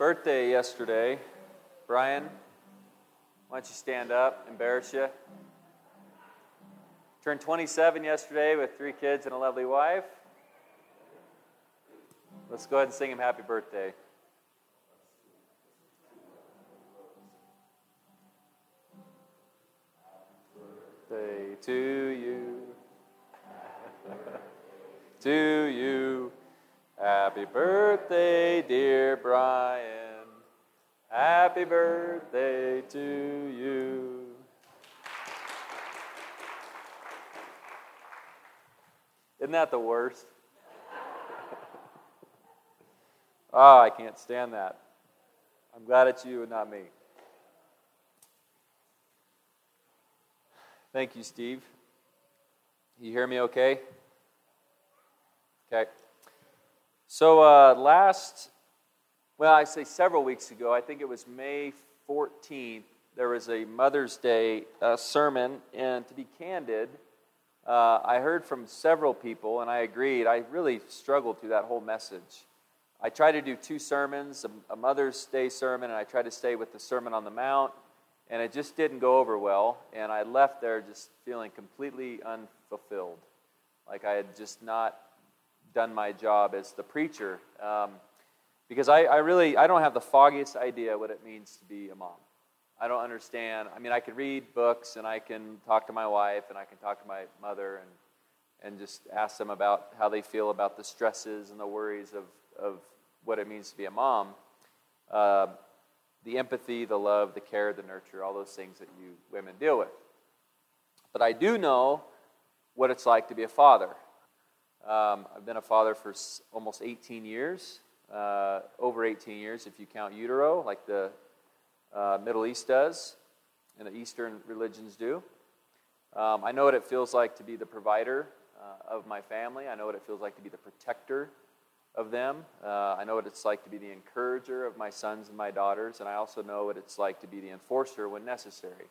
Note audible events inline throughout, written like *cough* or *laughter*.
birthday yesterday. Brian, why don't you stand up? Embarrass you. Turned 27 yesterday with three kids and a lovely wife. Let's go ahead and sing him happy birthday. Birthday to you. *laughs* to you. Happy birthday, dear Brian. Happy birthday to you. Isn't that the worst? oh, *laughs* I can't stand that. I'm glad it's you and not me. Thank you, Steve. You hear me okay? Okay. So, uh, last, well, I say several weeks ago, I think it was May 14th, there was a Mother's Day uh, sermon. And to be candid, uh, I heard from several people, and I agreed. I really struggled through that whole message. I tried to do two sermons a, a Mother's Day sermon, and I tried to stay with the Sermon on the Mount, and it just didn't go over well. And I left there just feeling completely unfulfilled. Like I had just not done my job as the preacher. Um, because I, I really I don't have the foggiest idea what it means to be a mom. I don't understand. I mean, I can read books and I can talk to my wife and I can talk to my mother and and just ask them about how they feel about the stresses and the worries of, of what it means to be a mom. Uh, the empathy, the love, the care, the nurture, all those things that you women deal with. But I do know what it's like to be a father. Um, I've been a father for almost 18 years, uh, over 18 years if you count utero, like the uh, Middle East does and the Eastern religions do. Um, I know what it feels like to be the provider uh, of my family. I know what it feels like to be the protector of them. Uh, I know what it's like to be the encourager of my sons and my daughters, and I also know what it's like to be the enforcer when necessary.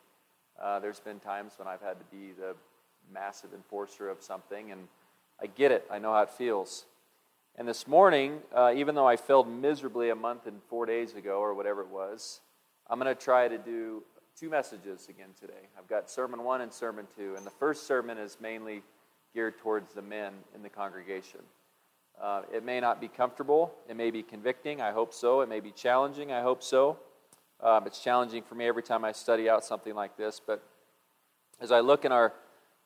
Uh, there's been times when I've had to be the massive enforcer of something, and I get it. I know how it feels. And this morning, uh, even though I failed miserably a month and four days ago, or whatever it was, I'm going to try to do two messages again today. I've got sermon one and sermon two. And the first sermon is mainly geared towards the men in the congregation. Uh, it may not be comfortable. It may be convicting. I hope so. It may be challenging. I hope so. Um, it's challenging for me every time I study out something like this. But as I look in our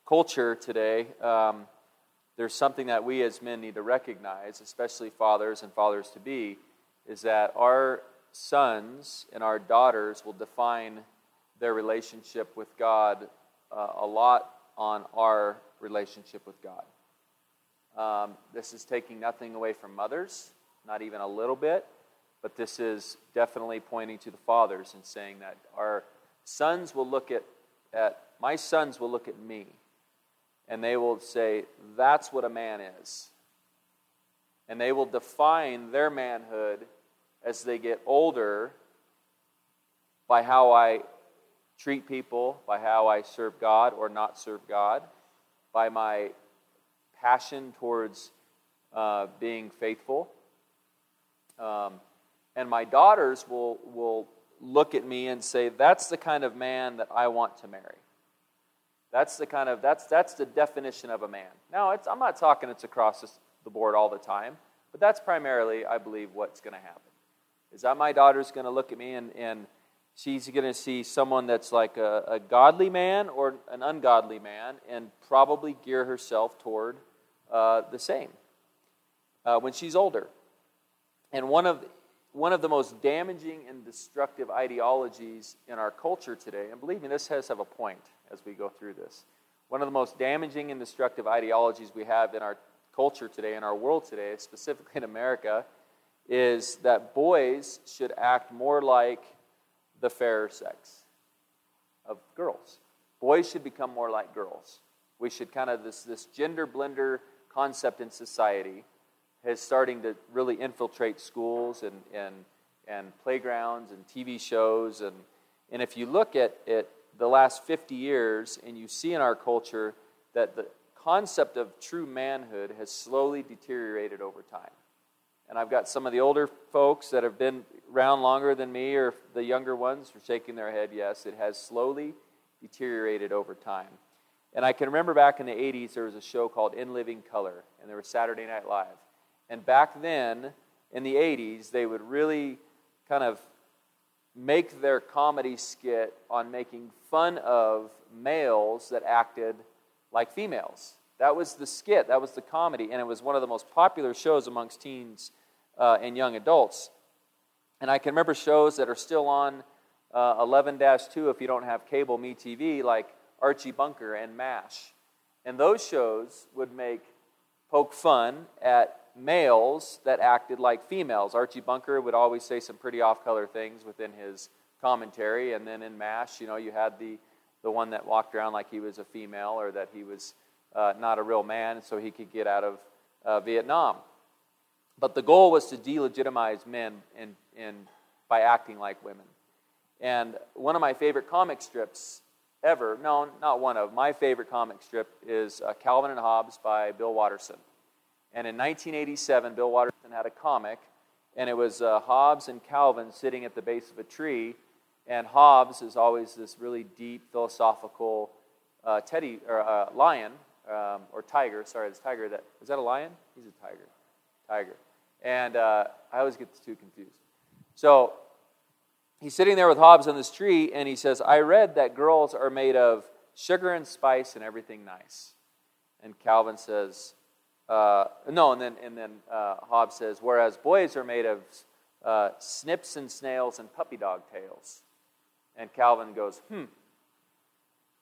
culture today, um, there's something that we as men need to recognize, especially fathers and fathers to be, is that our sons and our daughters will define their relationship with God uh, a lot on our relationship with God. Um, this is taking nothing away from mothers, not even a little bit, but this is definitely pointing to the fathers and saying that our sons will look at, at my sons will look at me and they will say, That's what a man is. And they will define their manhood as they get older by how I treat people, by how I serve God or not serve God, by my passion towards uh, being faithful. Um, and my daughters will, will look at me and say, That's the kind of man that I want to marry. That's the kind of that's that's the definition of a man. Now, I'm not talking it's across the board all the time, but that's primarily, I believe, what's going to happen. Is that my daughter's going to look at me and, and she's going to see someone that's like a, a, godly man or an ungodly man and probably gear herself toward uh, the same uh, when she's older. And one of, one of the most damaging and destructive ideologies in our culture today, and believe me, this has have a point as we go through this. One of the most damaging and destructive ideologies we have in our culture today, in our world today, specifically in America, is that boys should act more like the fairer sex of girls. Boys should become more like girls. We should kind of, this, this gender blender concept in society is starting to really infiltrate schools and, and, and playgrounds and TV shows. And, and if you look at, at the last 50 years and you see in our culture that the concept of true manhood has slowly deteriorated over time. And I've got some of the older folks that have been around longer than me or the younger ones are shaking their head, yes, it has slowly deteriorated over time. And I can remember back in the 80s, there was a show called In Living Color, and there was Saturday Night Live. And back then, in the 80s, they would really kind of make their comedy skit on making fun of males that acted like females. That was the skit, that was the comedy, and it was one of the most popular shows amongst teens uh, and young adults. And I can remember shows that are still on uh, 11 uh, 2 if you don't have cable, Me TV, like Archie Bunker and MASH. And those shows would make poke fun at males that acted like females. Archie Bunker would always say some pretty off color things within his commentary. And then in MASH, you know, you had the, the one that walked around like he was a female or that he was uh, not a real man so he could get out of uh, Vietnam. But the goal was to delegitimize men in, in, by acting like women. And one of my favorite comic strips ever, no, not one of, my favorite comic strip is uh, Calvin and Hobbes by Bill Watterson. And in 1987, Bill Watterson had a comic, and it was uh, Hobbes and Calvin sitting at the base of a tree. And Hobbes is always this really deep philosophical uh, teddy or uh, lion um, or tiger. Sorry, it's tiger. That is that a lion? He's a tiger. Tiger. And uh, I always get the two confused. So he's sitting there with Hobbes on this tree, and he says, "I read that girls are made of sugar and spice and everything nice." And Calvin says, uh, no, and then, and then uh, Hobbes says, whereas boys are made of uh, snips and snails and puppy dog tails. And Calvin goes, hmm.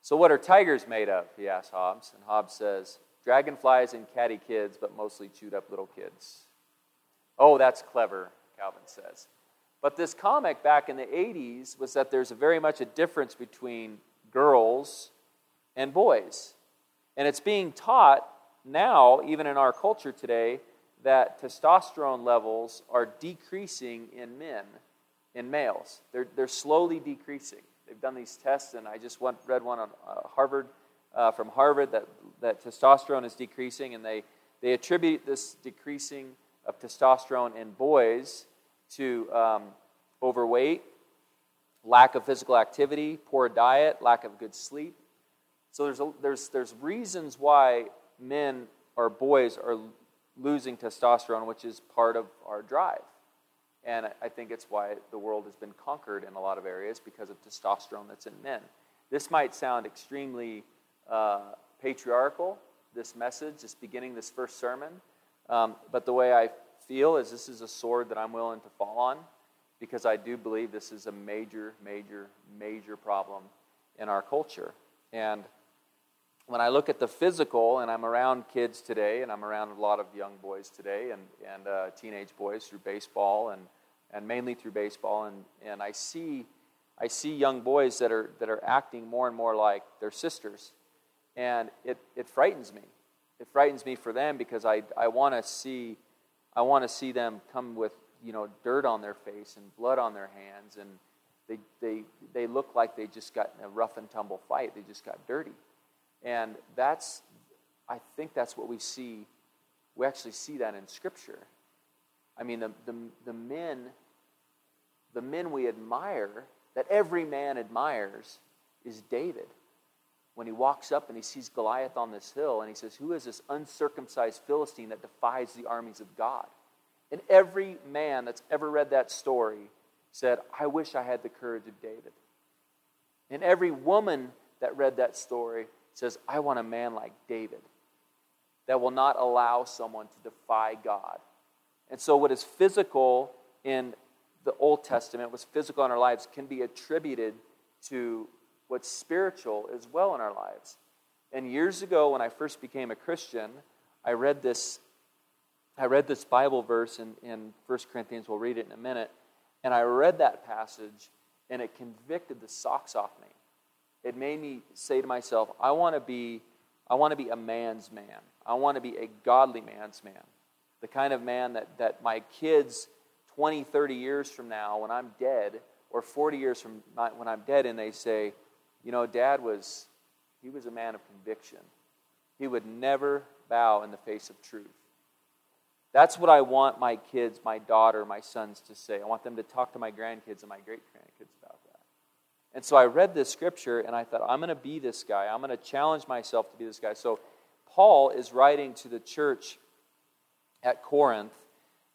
So what are tigers made of? He asks Hobbes. And Hobbes says, dragonflies and catty kids, but mostly chewed up little kids. Oh, that's clever, Calvin says. But this comic back in the 80s was that there's very much a difference between girls and boys. And it's being taught now, even in our culture today, that testosterone levels are decreasing in men, in males. They're, they're slowly decreasing. They've done these tests, and I just went, read one on uh, Harvard, uh, from Harvard, that, that testosterone is decreasing, and they, they attribute this decreasing of testosterone in boys to um, overweight, lack of physical activity, poor diet, lack of good sleep. So there's, a, there's, there's reasons why men or boys are losing testosterone, which is part of our drive. And I think it's why the world has been conquered in a lot of areas because of testosterone that's in men. This might sound extremely uh, patriarchal, this message, this beginning this first sermon. Um, but the way I feel is this is a sword that I'm willing to fall on because I do believe this is a major, major, major problem in our culture. And when I look at the physical, and I'm around kids today, and I'm around a lot of young boys today, and, and uh, teenage boys through baseball, and, and mainly through baseball, and, and I see I see young boys that are that are acting more and more like their sisters, and it, it frightens me. It frightens me for them because I, I want to see I want to see them come with you know dirt on their face and blood on their hands, and they they they look like they just got in a rough and tumble fight. They just got dirty. And that's, I think that's what we see. We actually see that in Scripture. I mean, the, the, the men, the men we admire, that every man admires, is David. When he walks up and he sees Goliath on this hill, and he says, Who is this uncircumcised Philistine that defies the armies of God? And every man that's ever read that story said, I wish I had the courage of David. And every woman that read that story says, I want a man like David that will not allow someone to defy God. And so, what is physical in the Old Testament, what's physical in our lives, can be attributed to what's spiritual as well in our lives. And years ago, when I first became a Christian, I read this. I read this Bible verse in, in 1 Corinthians. We'll read it in a minute. And I read that passage, and it convicted the socks off me it made me say to myself, I want to be, I want to be a man's man. I want to be a godly man's man. The kind of man that, that my kids 20, 30 years from now, when I'm dead, or 40 years from when I'm dead, and they say, you know, dad was, he was a man of conviction. He would never bow in the face of truth. That's what I want my kids, my daughter, my sons to say. I want them to talk to my grandkids and my great grandkids. And so I read this scripture and I thought, I'm going to be this guy. I'm going to challenge myself to be this guy. So Paul is writing to the church at Corinth,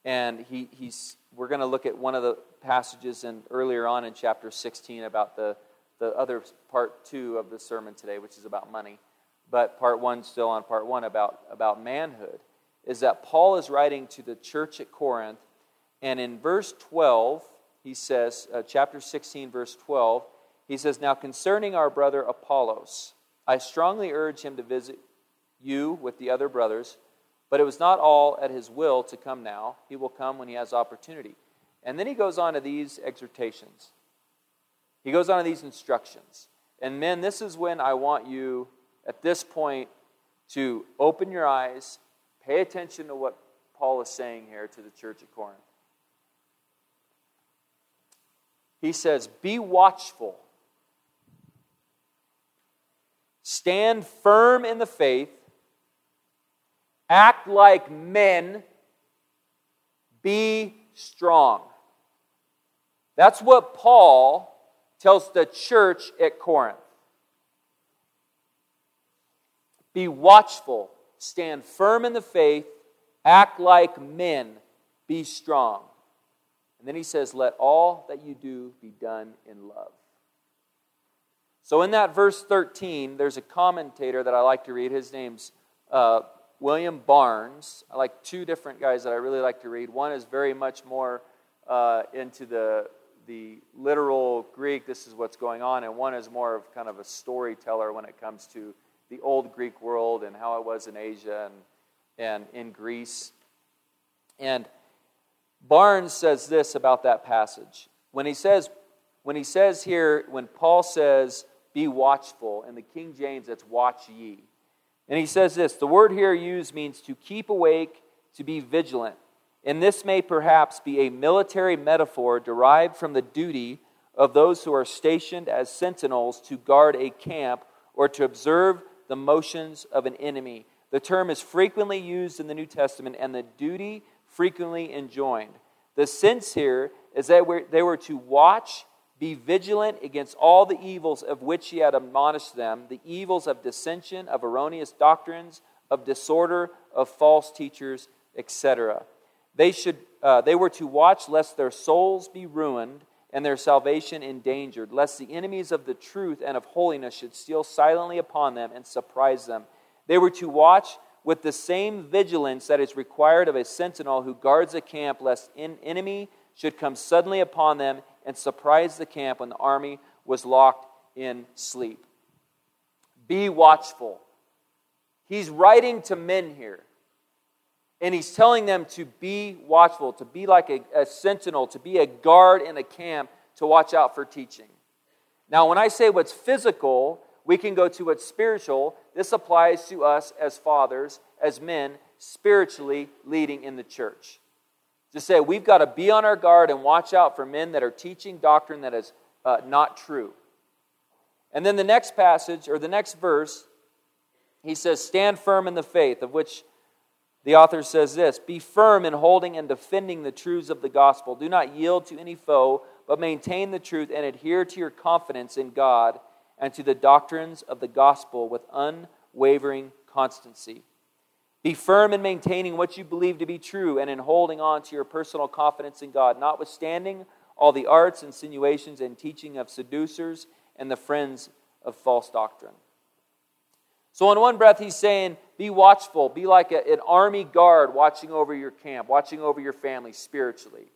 and he, he's, we're going to look at one of the passages in, earlier on in chapter 16 about the, the other part two of the sermon today, which is about money. But part one, still on part one, about, about manhood is that Paul is writing to the church at Corinth, and in verse 12, he says, uh, chapter 16, verse 12, he says, Now concerning our brother Apollos, I strongly urge him to visit you with the other brothers, but it was not all at his will to come now. He will come when he has opportunity. And then he goes on to these exhortations. He goes on to these instructions. And men, this is when I want you at this point to open your eyes Pay attention to what Paul is saying here to the church at Corinth. He says, Be watchful, stand firm in the faith, act like men, be strong. That's what Paul tells the church at Corinth. Be watchful stand firm in the faith, act like men, be strong. And then he says, Let all that you do be done in love. So, in that verse 13, there's a commentator that I like to read. His name's uh, William Barnes. I like two different guys that I really like to read. One is very much more uh, into the, the literal Greek, this is what's going on, and one is more of kind of a storyteller when it comes to the old Greek world and how it was in Asia and, and in Greece. And Barnes says this about that passage. When he says, when he says here, when Paul says, be watchful, in the King James, that's watch ye. And he says this the word here used means to keep awake, to be vigilant. And this may perhaps be a military metaphor derived from the duty of those who are stationed as sentinels to guard a camp or to observe the motions of an enemy. The term is frequently used in the New Testament and the duty frequently enjoined. The sense here is that they were to watch, be vigilant against all the evils of which he had admonished them the evils of dissension, of erroneous doctrines, of disorder, of false teachers, etc. They, should, uh, they were to watch lest their souls be ruined and their salvation endangered, lest the enemies of the truth and of holiness should steal silently upon them and surprise them. They were to watch with the same vigilance that is required of a sentinel who guards a camp, lest an enemy should come suddenly upon them and surprise the camp when the army was locked in sleep. Be watchful. He's writing to men here. And he's telling them to be watchful, to be like a, a, sentinel, to be a guard in a camp, to watch out for teaching. Now, when I say what's physical, we can go to what's spiritual. This applies to us as fathers, as men, spiritually leading in the church. To say we've got to be on our guard and watch out for men that are teaching doctrine that is uh, not true. And then the next passage, or the next verse, he says, Stand firm in the faith, of which the author says this Be firm in holding and defending the truths of the gospel. Do not yield to any foe, but maintain the truth and adhere to your confidence in God and to the doctrines of the gospel with unwavering constancy. Be firm in maintaining what you believe to be true and in holding on to your personal confidence in God, notwithstanding all the arts, insinuations, and teaching of seducers and the friends of false doctrine. So, in one breath, he's saying, Be watchful, be like a, an army guard watching over your camp, watching over your family spiritually.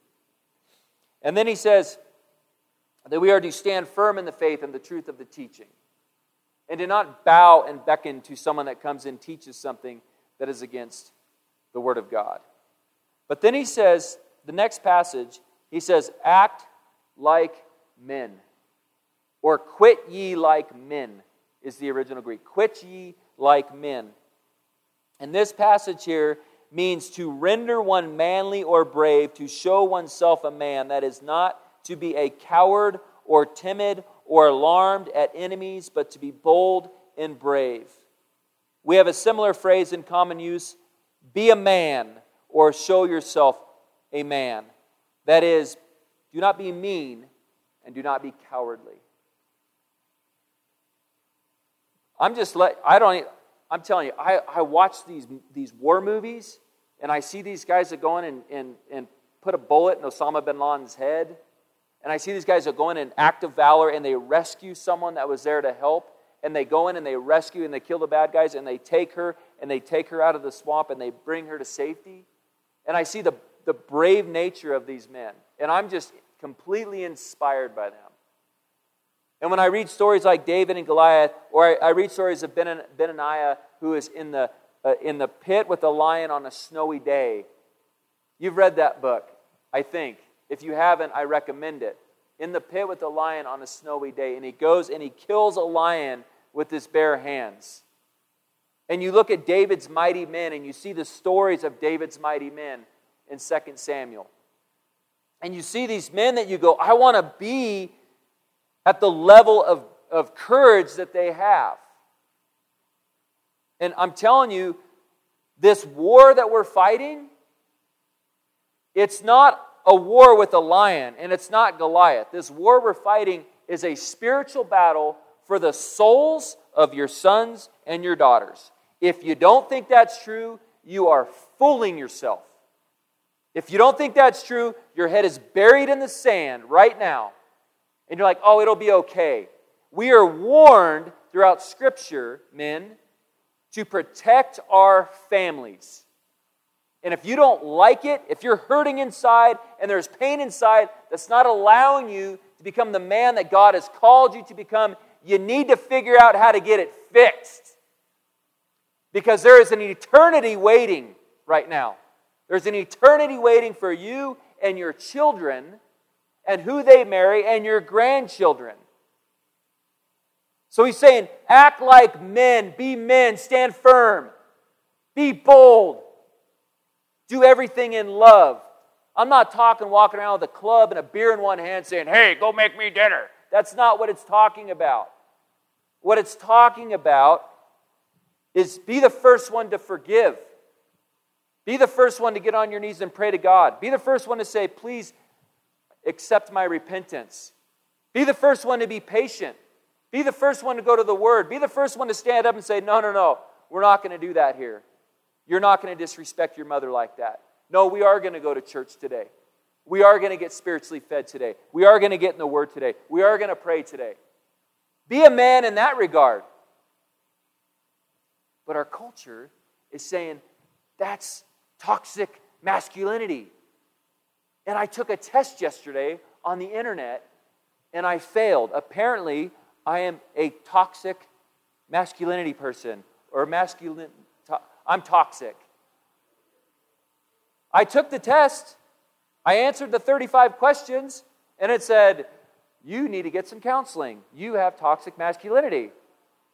And then he says that we are to stand firm in the faith and the truth of the teaching, and to not bow and beckon to someone that comes and teaches something that is against the Word of God. But then he says, the next passage, he says, Act like men, or quit ye like men is the original Greek. Quit ye like men. And this passage here means to render one manly or brave, to show oneself a man. That is not to be a coward or timid or alarmed at enemies, but to be bold and brave. We have a similar phrase in common use be a man or show yourself a man. That is, do not be mean and do not be cowardly. I'm just let I don't I'm telling you, I, I watch these these war movies and I see these guys that go in and, and, and put a bullet in Osama bin Laden's head. And I see these guys that go in an act of valor and they rescue someone that was there to help. And they go in and they rescue and they kill the bad guys and they take her and they take her out of the swamp and they bring her to safety. And I see the, the brave nature of these men. And I'm just completely inspired by them. And when I read stories like David and Goliath, or I, I read stories of ben, Benaniah, who is in the, uh, in the pit with a lion on a snowy day, you've read that book, I think. If you haven't, I recommend it. In the pit with the lion on a snowy day, and he goes and he kills a lion with his bare hands. And you look at David's mighty men, and you see the stories of David's mighty men in 2 Samuel. And you see these men that you go, I want to be at the level of, of courage that they have. And I'm telling you, this war that we're fighting, it's not a war with a lion and it's not Goliath. This war we're fighting is a spiritual battle for the souls of your sons and your daughters. If you don't think that's true, you are fooling yourself. If you don't think that's true, your head is buried in the sand right now and you're like, oh, it'll be okay. We are warned throughout Scripture, men, to protect our families. And if you don't like it, if you're hurting inside and there's pain inside that's not allowing you to become the man that God has called you to become, you need to figure out how to get it fixed. Because there is an eternity waiting right now. There's an eternity waiting for you and your children and who they marry and your grandchildren. So he's saying, act like men, be men, stand firm, be bold, do everything in love. I'm not talking walking around with a club and a beer in one hand saying, hey, go make me dinner. That's not what it's talking about. What it's talking about is be the first one to forgive. Be the first one to get on your knees and pray to God. Be the first one to say, please accept my repentance. Be the first one to be patient. Be the first one to go to the Word. Be the first one to stand up and say, No, no, no, we're not going to do that here. You're not going to disrespect your mother like that. No, we are going to go to church today. We are going to get spiritually fed today. We are going to get in the Word today. We are going to pray today. Be a man in that regard. But our culture is saying that's toxic masculinity. And I took a test yesterday on the internet and I failed. Apparently, I am a toxic masculinity person or masculine. To- I'm toxic. I took the test. I answered the 35 questions and it said, You need to get some counseling. You have toxic masculinity.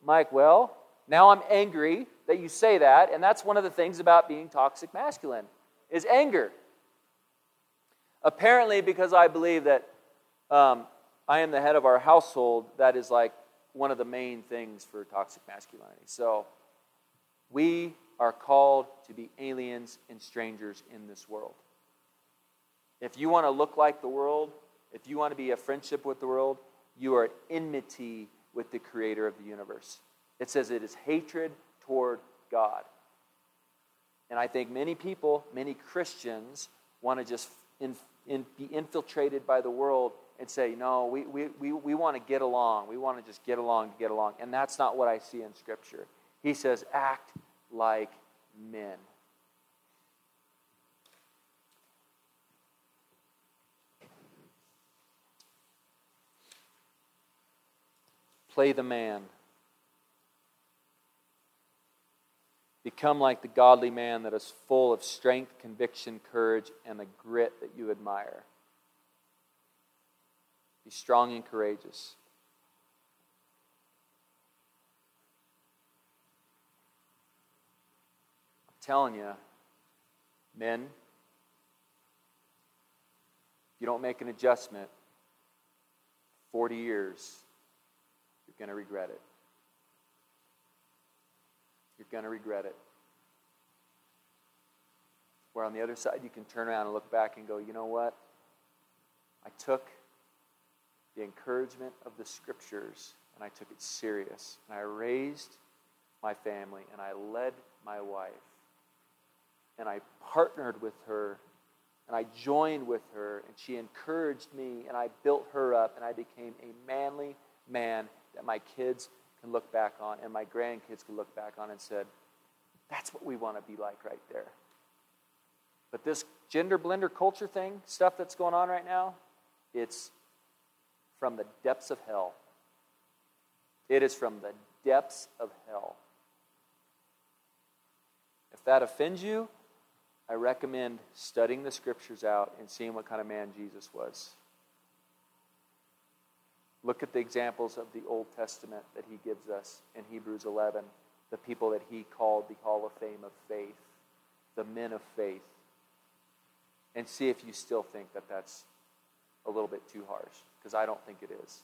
I'm like, well, now I'm angry that you say that, and that's one of the things about being toxic masculine is anger. Apparently, because I believe that um, I am the head of our household, that is like one of the main things for toxic masculinity. So, we are called to be aliens and strangers in this world. If you want to look like the world, if you want to be a friendship with the world, you are at enmity with the creator of the universe. It says it is hatred toward God. And I think many people, many Christians, want to just in, in, be infiltrated by the world and say, no, we, we, we, we want to get along. We want to just get along to get along. And that's not what I see in Scripture. He says, act like men. Play the man. Become like the godly man that is full of strength, conviction, courage, and the grit that you admire. Be strong and courageous. I'm telling you, men, you don't make an adjustment, 40 years, going to regret it. You're going to regret it. where on the other side you can turn around and look back and go, you know what? I took the encouragement of the scriptures and I took it serious. And I raised my family and I led my wife. And I partnered with her and I joined with her and she encouraged me and I built her up and I became a manly man that my kids can look back on and my grandkids can look back on and said, that's what we want to be like right there. But this gender blender culture thing, stuff that's going on right now, it's from the depths of hell. It is from the depths of hell. If that offends you, I recommend studying the scriptures out and seeing what kind of man Jesus was. Look at the examples of the Old Testament that he gives us in Hebrews 11, the people that he called the Hall of Fame of faith, the men of faith, and see if you still think that that's a little bit too harsh, because I don't think it is.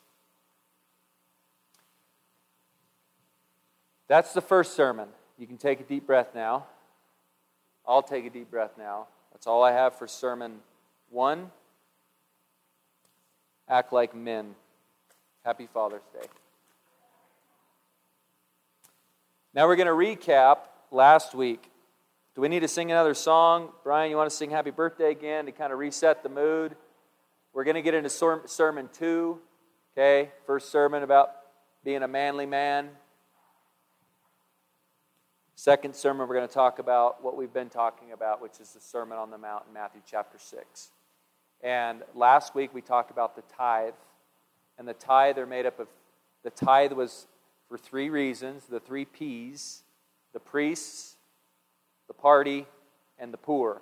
That's the first sermon. You can take a deep breath now. I'll take a deep breath now. That's all I have for sermon one. Act like men. Happy Father's Day. Now we're going to recap last week. Do we need to sing another song? Brian, you want to sing Happy Birthday again to kind of reset the mood? We're going to get into sermon two. Okay, first sermon about being a manly man. Second sermon, we're going to talk about what we've been talking about, which is the Sermon on the Mount in Matthew chapter 6. And last week we talked about the tithe. And the tithe are made up of, the tithe was for three reasons the three P's the priests, the party, and the poor.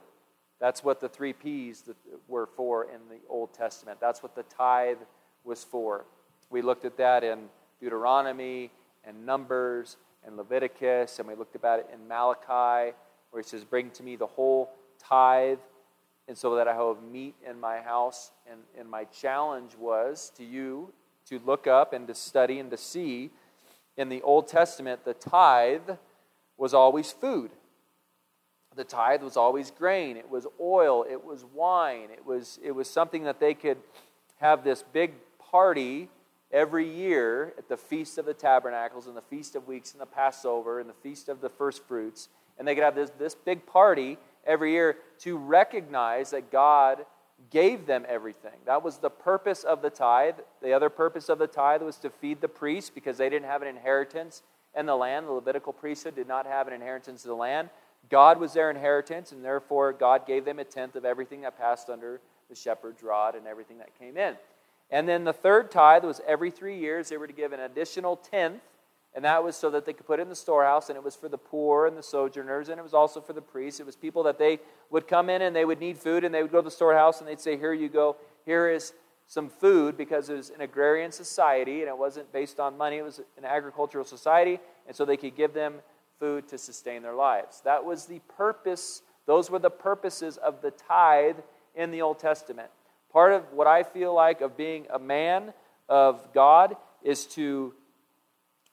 That's what the three P's were for in the Old Testament. That's what the tithe was for. We looked at that in Deuteronomy and Numbers and Leviticus, and we looked about it in Malachi, where he says, Bring to me the whole tithe, and so that I have meat in my house. And, and my challenge was to you to look up and to study and to see in the Old Testament, the tithe was always food. The tithe was always grain, it was oil, it was wine, it was, it was something that they could have this big party every year at the Feast of the Tabernacles and the Feast of Weeks and the Passover and the Feast of the First Fruits. And they could have this, this big party every year to recognize that God gave them everything. That was the purpose of the tithe. The other purpose of the tithe was to feed the priests because they didn't have an inheritance in the land. The Levitical priesthood did not have an inheritance in the land. God was their inheritance, and therefore God gave them a tenth of everything that passed under the shepherd's rod and everything that came in. And then the third tithe was every three years they were to give an additional tenth, and that was so that they could put in the storehouse, and it was for the poor and the sojourners, and it was also for the priests. It was people that they would come in and they would need food, and they would go to the storehouse and they'd say, Here you go, here is some food, because it was an agrarian society, and it wasn't based on money, it was an agricultural society, and so they could give them food to sustain their lives. That was the purpose, those were the purposes of the tithe in the Old Testament. Part of what I feel like of being a man of God is to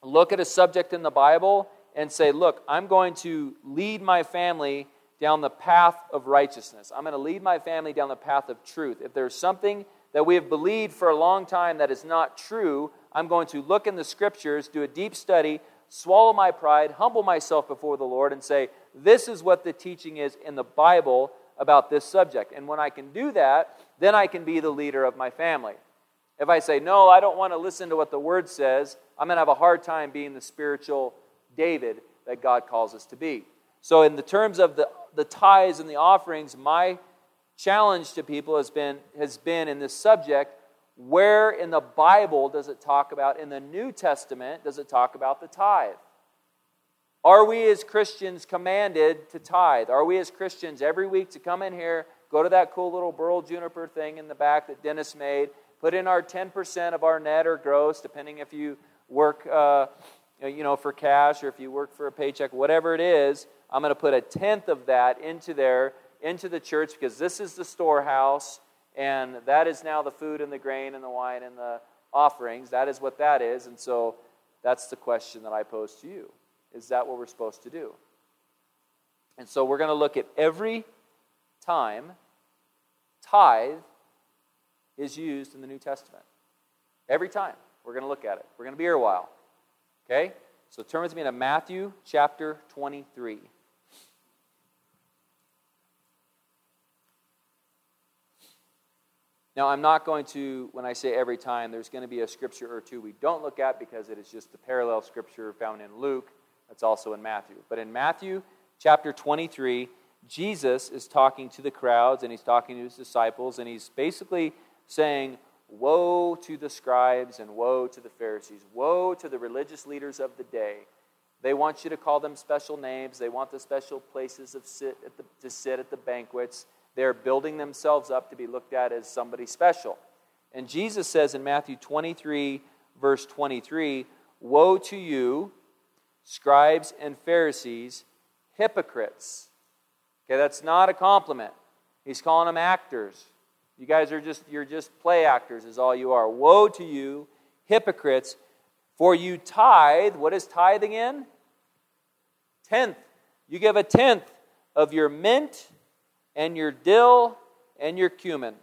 look at a subject in the Bible and say, Look, I'm going to lead my family down the path of righteousness. I'm going to lead my family down the path of truth. If there's something that we have believed for a long time that is not true, I'm going to look in the scriptures, do a deep study, swallow my pride, humble myself before the Lord, and say, This is what the teaching is in the Bible about this subject. And when I can do that, then I can be the leader of my family. If I say, no, I don't want to listen to what the word says, I'm going to have a hard time being the spiritual David that God calls us to be. So, in the terms of the, the tithes and the offerings, my challenge to people has been, has been in this subject where in the Bible does it talk about, in the New Testament, does it talk about the tithe? Are we as Christians commanded to tithe? Are we as Christians every week to come in here, go to that cool little burl juniper thing in the back that Dennis made, put in our 10% of our net or gross, depending if you work, uh, you know, for cash or if you work for a paycheck, whatever it is. I'm going to put a tenth of that into there, into the church, because this is the storehouse, and that is now the food and the grain and the wine and the offerings. That is what that is, and so that's the question that I pose to you. Is that what we're supposed to do? And so we're going to look at every time tithe is used in the New Testament. Every time. We're going to look at it. We're going to be here a while. Okay? So turn with me to Matthew chapter 23. Now, I'm not going to, when I say every time, there's going to be a scripture or two we don't look at because it is just the parallel scripture found in Luke. That's also in Matthew. But in Matthew chapter 23, Jesus is talking to the crowds and he's talking to his disciples, and he's basically saying, Woe to the scribes and woe to the Pharisees. Woe to the religious leaders of the day. They want you to call them special names. They want the special places of sit the, to sit at the banquets. They're building themselves up to be looked at as somebody special. And Jesus says in Matthew 23, verse 23, Woe to you, scribes and Pharisees, hypocrites. Okay, that's not a compliment. He's calling them actors. You guys are just, you're just play actors, is all you are. Woe to you, hypocrites, for you tithe. What is tithe again? Tenth. You give a tenth of your mint and your dill and your cumin,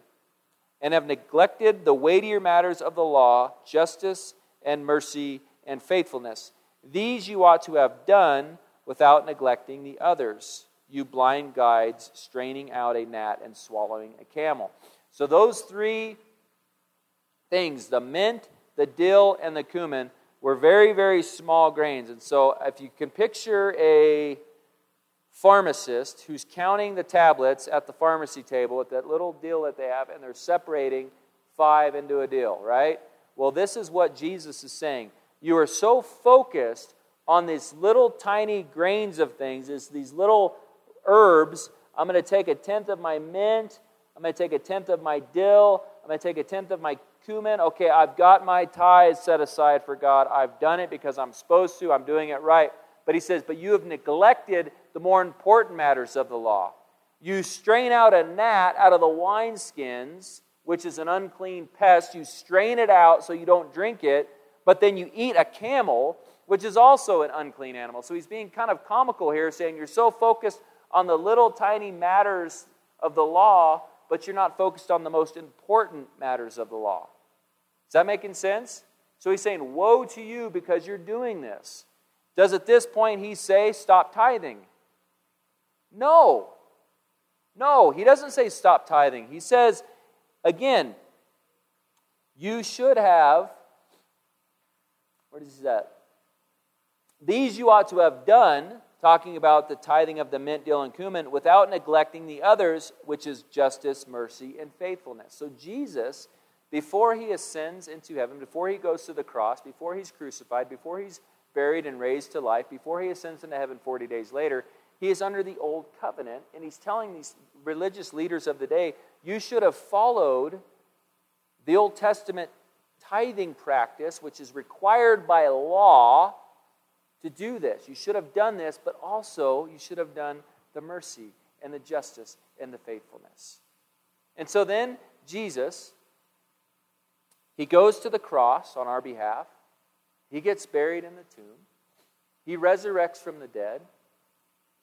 and have neglected the weightier matters of the law, justice and mercy and faithfulness. These you ought to have done without neglecting the others. You blind guides, straining out a gnat and swallowing a camel. So, those three things the mint, the dill, and the cumin were very, very small grains. And so, if you can picture a pharmacist who's counting the tablets at the pharmacy table at that little deal that they have, and they're separating five into a deal, right? Well, this is what Jesus is saying. You are so focused on these little tiny grains of things, these little herbs. I'm going to take a tenth of my mint I'm going to take a tenth of my dill. I'm going to take a tenth of my cumin. Okay, I've got my tithes set aside for God. I've done it because I'm supposed to. I'm doing it right. But he says, But you have neglected the more important matters of the law. You strain out a gnat out of the wineskins, which is an unclean pest. You strain it out so you don't drink it, but then you eat a camel, which is also an unclean animal. So he's being kind of comical here, saying you're so focused on the little tiny matters of the law but you're not focused on the most important matters of the law. Is that making sense? So he's saying, Woe to you because you're doing this. Does at this point he say, Stop tithing? No. No, he doesn't say stop tithing. He says, again, you should have, where does he say that? These you ought to have done talking about the tithing of the mint, dill, and cumin without neglecting the others, which is justice, mercy, and faithfulness. So Jesus, before he ascends into heaven, before he goes to the cross, before he's crucified, before he's buried and raised to life, before he ascends into heaven 40 days later, he is under the old covenant, and he's telling these religious leaders of the day, you should have followed the Old Testament tithing practice, which is required by law to do this. You should have done this, but also you should have done the mercy and the justice and the faithfulness. And so then Jesus, he goes to the cross on our behalf. He gets buried in the tomb. He resurrects from the dead.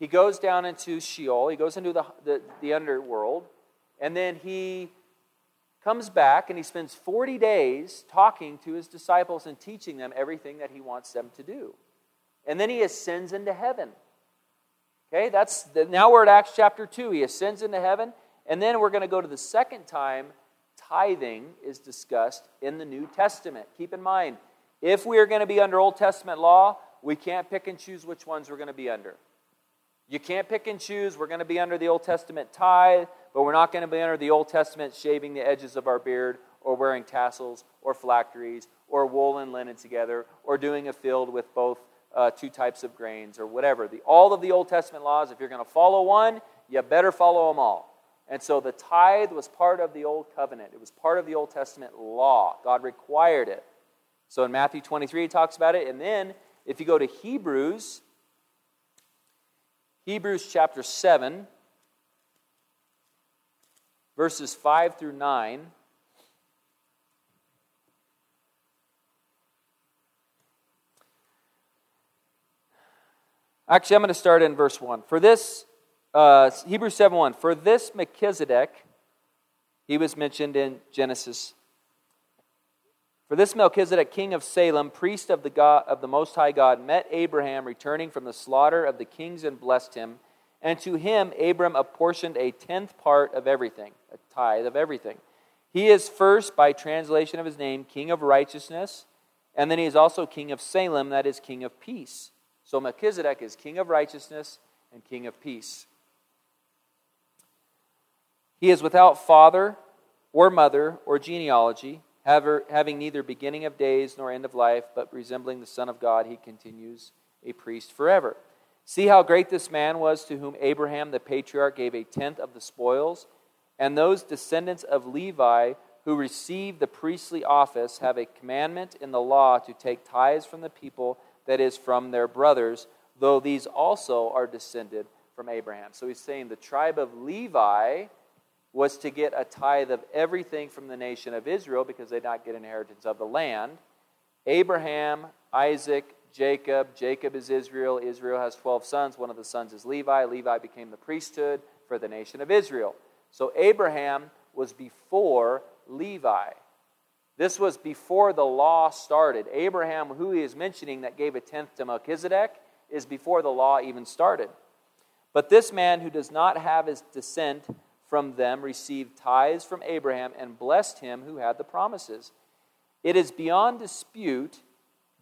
He goes down into Sheol. He goes into the, the, the underworld. And then he comes back and he spends 40 days talking to his disciples and teaching them everything that he wants them to do and then he ascends into heaven. Okay, that's the, now we're at Acts chapter 2. He ascends into heaven, and then we're going to go to the second time tithing is discussed in the New Testament. Keep in mind, if we are going to be under Old Testament law, we can't pick and choose which ones we're going to be under. You can't pick and choose. We're going to be under the Old Testament tithe, but we're not going to be under the Old Testament shaving the edges of our beard or wearing tassels or phylacteries or wool and linen together or doing a field with both uh, two types of grains or whatever. The, all of the Old Testament laws, if you're going to follow one, you better follow them all. And so the tithe was part of the Old Covenant, it was part of the Old Testament law. God required it. So in Matthew 23, he talks about it. And then if you go to Hebrews, Hebrews chapter 7, verses 5 through 9. Actually, I'm going to start in verse 1. For this uh, Hebrews 7 1. For this Melchizedek, he was mentioned in Genesis. For this Melchizedek, king of Salem, priest of the, God, of the Most High God, met Abraham returning from the slaughter of the kings and blessed him. And to him, Abram apportioned a tenth part of everything, a tithe of everything. He is first, by translation of his name, king of righteousness, and then he is also king of Salem, that is, king of peace. So Melchizedek is king of righteousness and king of peace. He is without father or mother or genealogy, having neither beginning of days nor end of life, but resembling the Son of God, he continues a priest forever. See how great this man was to whom Abraham the patriarch gave a tenth of the spoils. And those descendants of Levi who receive the priestly office have a commandment in the law to take tithes from the people, that is, from their brothers, though these also are descended from Abraham. So he's saying the tribe of Levi was to get a tithe of everything from the nation of Israel because they did not get inheritance of the land. Abraham, Isaac, Jacob. Jacob is Israel. Israel has 12 sons. One of the sons is Levi. Levi became the priesthood for the nation of Israel. So Abraham was before Levi. This was before the law started. Abraham, who he is mentioning that gave a tenth to Melchizedek, is before the law even started. But this man who does not have his descent from them received tithes from Abraham and blessed him who had the promises. It is beyond dispute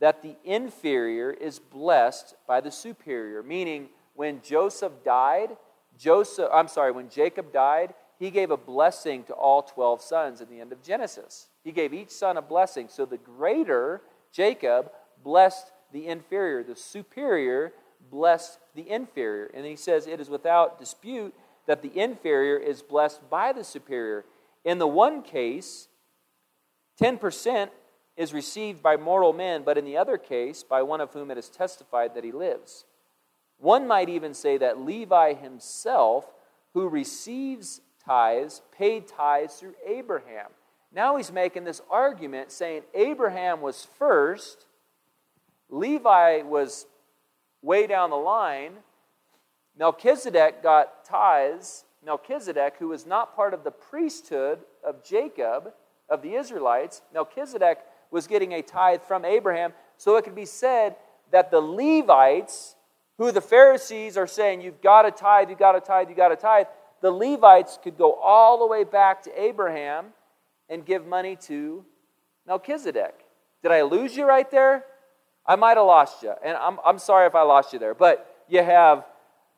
that the inferior is blessed by the superior, meaning when Joseph died, Joseph, I'm sorry, when Jacob died, he gave a blessing to all 12 sons at the end of Genesis. He gave each son a blessing. So the greater, Jacob, blessed the inferior. The superior blessed the inferior. And he says, It is without dispute that the inferior is blessed by the superior. In the one case, 10% is received by mortal men, but in the other case, by one of whom it is testified that he lives. One might even say that Levi himself, who receives tithes, paid tithes through Abraham. Now he's making this argument saying Abraham was first, Levi was way down the line, Melchizedek got tithes. Melchizedek, who was not part of the priesthood of Jacob, of the Israelites, Melchizedek was getting a tithe from Abraham. So it could be said that the Levites, who the Pharisees are saying, you've got to tithe, you've got to tithe, you've got to tithe, the Levites could go all the way back to Abraham and give money to Melchizedek. Did I lose you right there? I might have lost you. And I'm, I'm sorry if I lost you there. But you have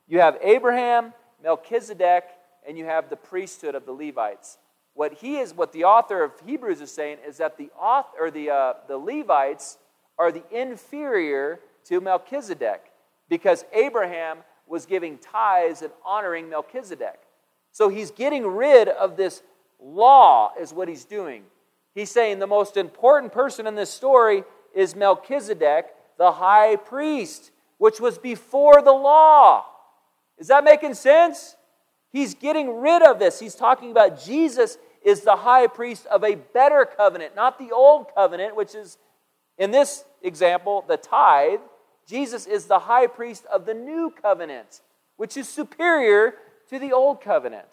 you have Abraham, Melchizedek, and you have the priesthood of the Levites. What he is, what the author of Hebrews is saying is that the author, or the, uh, the Levites are the inferior to Melchizedek because Abraham was giving tithes and honoring Melchizedek. So he's getting rid of this law, is what he's doing. He's saying the most important person in this story is Melchizedek, the high priest, which was before the law. Is that making sense? He's getting rid of this. He's talking about Jesus is the high priest of a better covenant, not the old covenant, which is, in this example, the tithe. Jesus is the high priest of the new covenant, which is superior to the old covenant.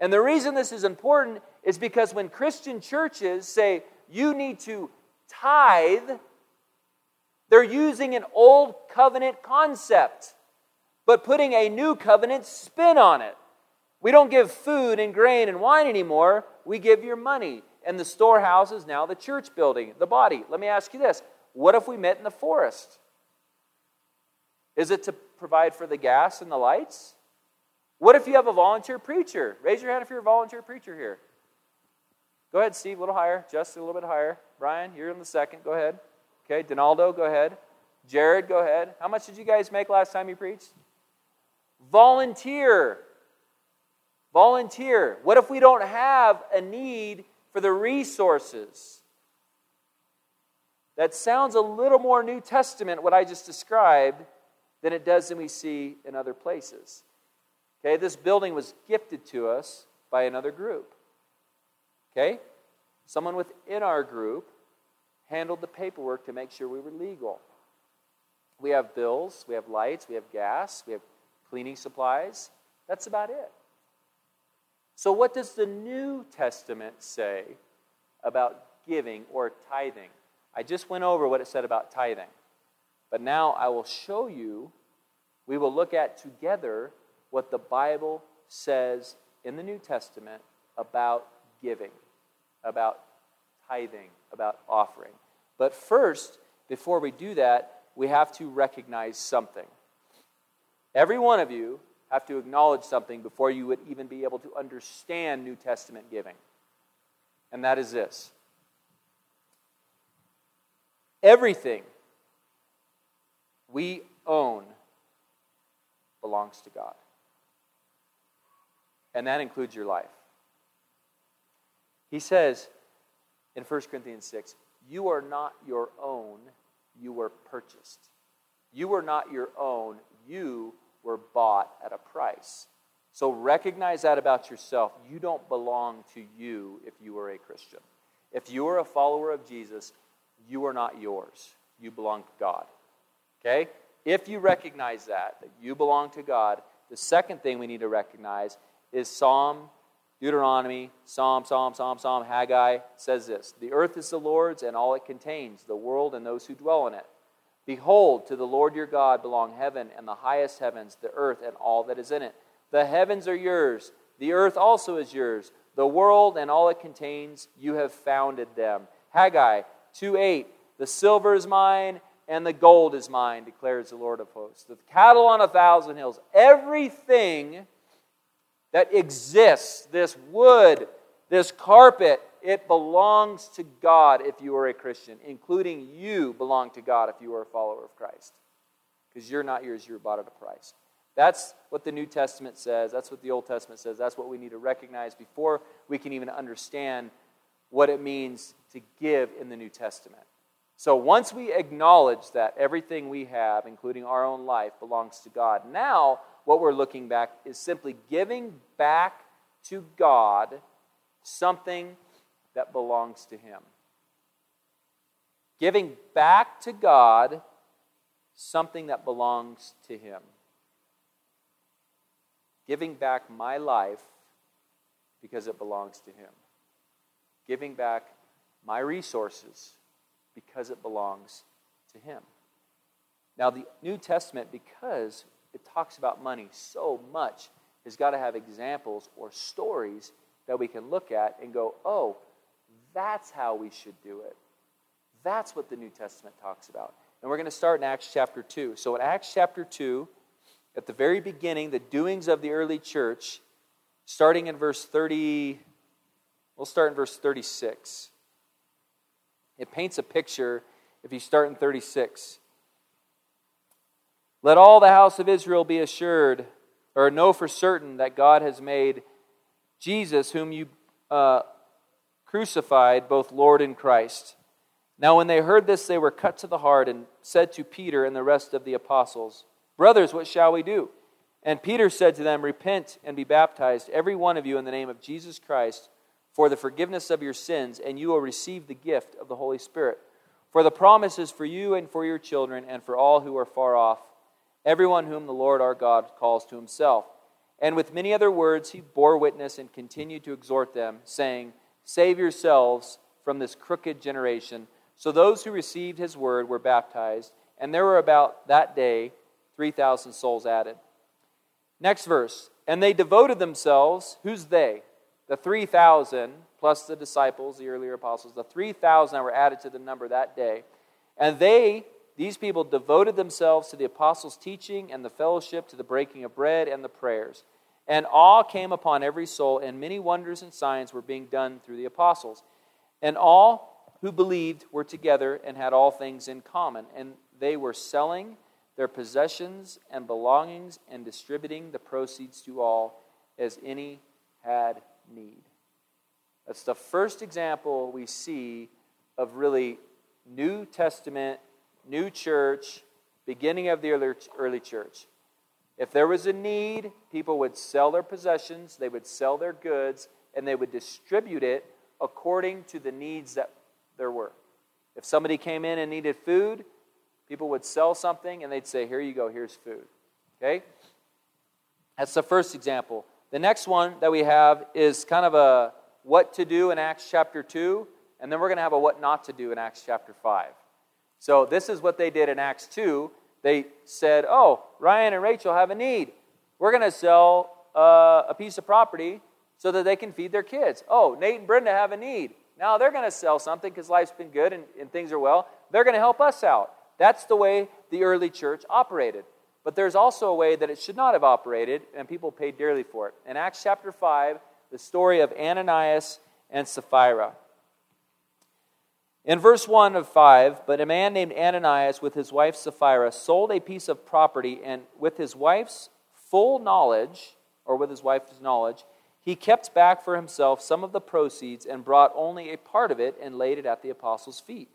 And the reason this is important is because when Christian churches say you need to tithe, they're using an old covenant concept but putting a new covenant spin on it. We don't give food and grain and wine anymore. We give your money. And the storehouse is now the church building, the body. Let me ask you this what if we met in the forest? Is it to provide for the gas and the lights? What if you have a volunteer preacher? Raise your hand if you're a volunteer preacher here. Go ahead, Steve, a little higher. Justin, a little bit higher. Brian, you're in the second. Go ahead. Okay, Donaldo, go ahead. Jared, go ahead. How much did you guys make last time you preached? Volunteer. Volunteer. What if we don't have a need for the resources? That sounds a little more New Testament, what I just described, than it does than we see in other places. Okay, this building was gifted to us by another group. Okay? Someone within our group handled the paperwork to make sure we were legal. We have bills, we have lights, we have gas, we have cleaning supplies. That's about it. So, what does the New Testament say about giving or tithing? I just went over what it said about tithing. But now I will show you, we will look at together what the Bible says in the New Testament about giving, about tithing, about offering. But first, before we do that, we have to recognize something. Every one of you have to acknowledge something before you would even be able to understand New Testament giving. And that is this everything we own belongs to God. And that includes your life. He says in 1 Corinthians 6, You are not your own, you were purchased. You are not your own, you were bought at a price. So recognize that about yourself. You don't belong to you if you are a Christian. If you are a follower of Jesus, you are not yours. You belong to God. Okay? If you recognize that, that you belong to God, the second thing we need to recognize is Psalm, Deuteronomy, Psalm, Psalm, Psalm, Psalm, Haggai says this The earth is the Lord's and all it contains, the world and those who dwell in it. Behold, to the Lord your God belong heaven and the highest heavens, the earth and all that is in it. The heavens are yours, the earth also is yours. The world and all it contains, you have founded them. Haggai 2 8. The silver is mine and the gold is mine, declares the Lord of hosts. The cattle on a thousand hills, everything that exists, this wood, this carpet, it belongs to God if you are a Christian, including you belong to God if you are a follower of Christ. Because you're not yours, you're bought at a price. That's what the New Testament says. That's what the Old Testament says. That's what we need to recognize before we can even understand what it means to give in the New Testament. So once we acknowledge that everything we have, including our own life, belongs to God, now what we're looking back is simply giving back to God something that belongs to Him. Giving back to God something that belongs to Him. Giving back my life because it belongs to Him. Giving back my resources because it belongs to Him. Now, the New Testament, because it talks about money so much, has got to have examples or stories that we can look at and go, oh, that's how we should do it. That's what the New Testament talks about. And we're going to start in Acts chapter 2. So, in Acts chapter 2, at the very beginning, the doings of the early church, starting in verse 30, we'll start in verse 36. It paints a picture if you start in 36. Let all the house of Israel be assured, or know for certain, that God has made Jesus, whom you uh, crucified, both Lord and Christ. Now, when they heard this, they were cut to the heart and said to Peter and the rest of the apostles, Brothers, what shall we do? And Peter said to them, Repent and be baptized, every one of you, in the name of Jesus Christ for the forgiveness of your sins, and you will receive the gift of the Holy Spirit. For the promise is for you and for your children, and for all who are far off, everyone whom the Lord our God calls to himself. And with many other words he bore witness and continued to exhort them, saying, Save yourselves from this crooked generation. So those who received his word were baptized, and there were about that day 3,000 souls added. Next verse. And they devoted themselves, who's they? the 3,000 plus the disciples, the earlier apostles, the 3,000 that were added to the number that day. And they, these people, devoted themselves to the apostles' teaching and the fellowship, to the breaking of bread and the prayers. And awe came upon every soul, and many wonders and signs were being done through the apostles. And all who believed were together and had all things in common. And they were selling their possessions and belongings and distributing the proceeds to all as any had need. That's the first example we see of really New Testament, new church, beginning of the early church. If there was a need, people would sell their possessions, they would sell their goods, and they would distribute it according to the needs that there were. If somebody came in and needed food, people would sell something and they'd say, Here you go, here's food. Okay? That's the first example. The next one that we have is kind of a what to do in Acts chapter 2, and then we're going to have a what not to do in Acts chapter 5. So, this is what they did in Acts 2. They said, Oh, Ryan and Rachel have a need. We're going to sell uh, a piece of property so that they can feed their kids. Oh, Nate and Brenda have a need. Now they're going to sell something because life's been good and, and things are well. They're going to help us out. That's the way the early church operated. But there's also a way that it should not have operated, and people paid dearly for it. In Acts chapter 5, the story of Ananias and Sapphira. In verse 1 of 5, but a man named Ananias with his wife Sapphira sold a piece of property, and with his wife's full knowledge, or with his wife's knowledge, he kept back for himself some of the proceeds and brought only a part of it and laid it at the apostles' feet.